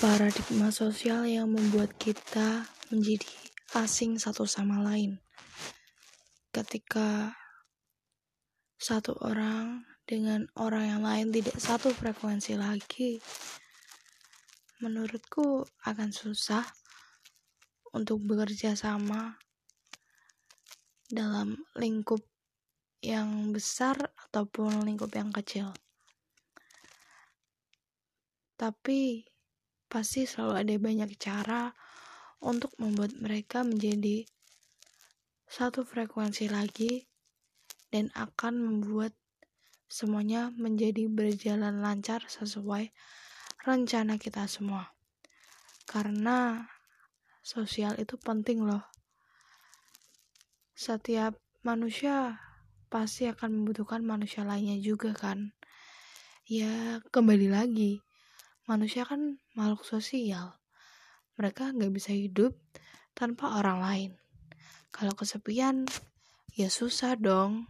paradigma sosial yang membuat kita menjadi asing satu sama lain. Ketika satu orang dengan orang yang lain tidak satu frekuensi lagi, menurutku akan susah untuk bekerja sama dalam lingkup yang besar ataupun lingkup yang kecil. Tapi pasti selalu ada banyak cara untuk membuat mereka menjadi satu frekuensi lagi dan akan membuat semuanya menjadi berjalan lancar sesuai rencana kita semua. Karena sosial itu penting loh. Setiap manusia pasti akan membutuhkan manusia lainnya juga kan. Ya, kembali lagi manusia kan makhluk sosial. Mereka nggak bisa hidup tanpa orang lain. Kalau kesepian, ya susah dong.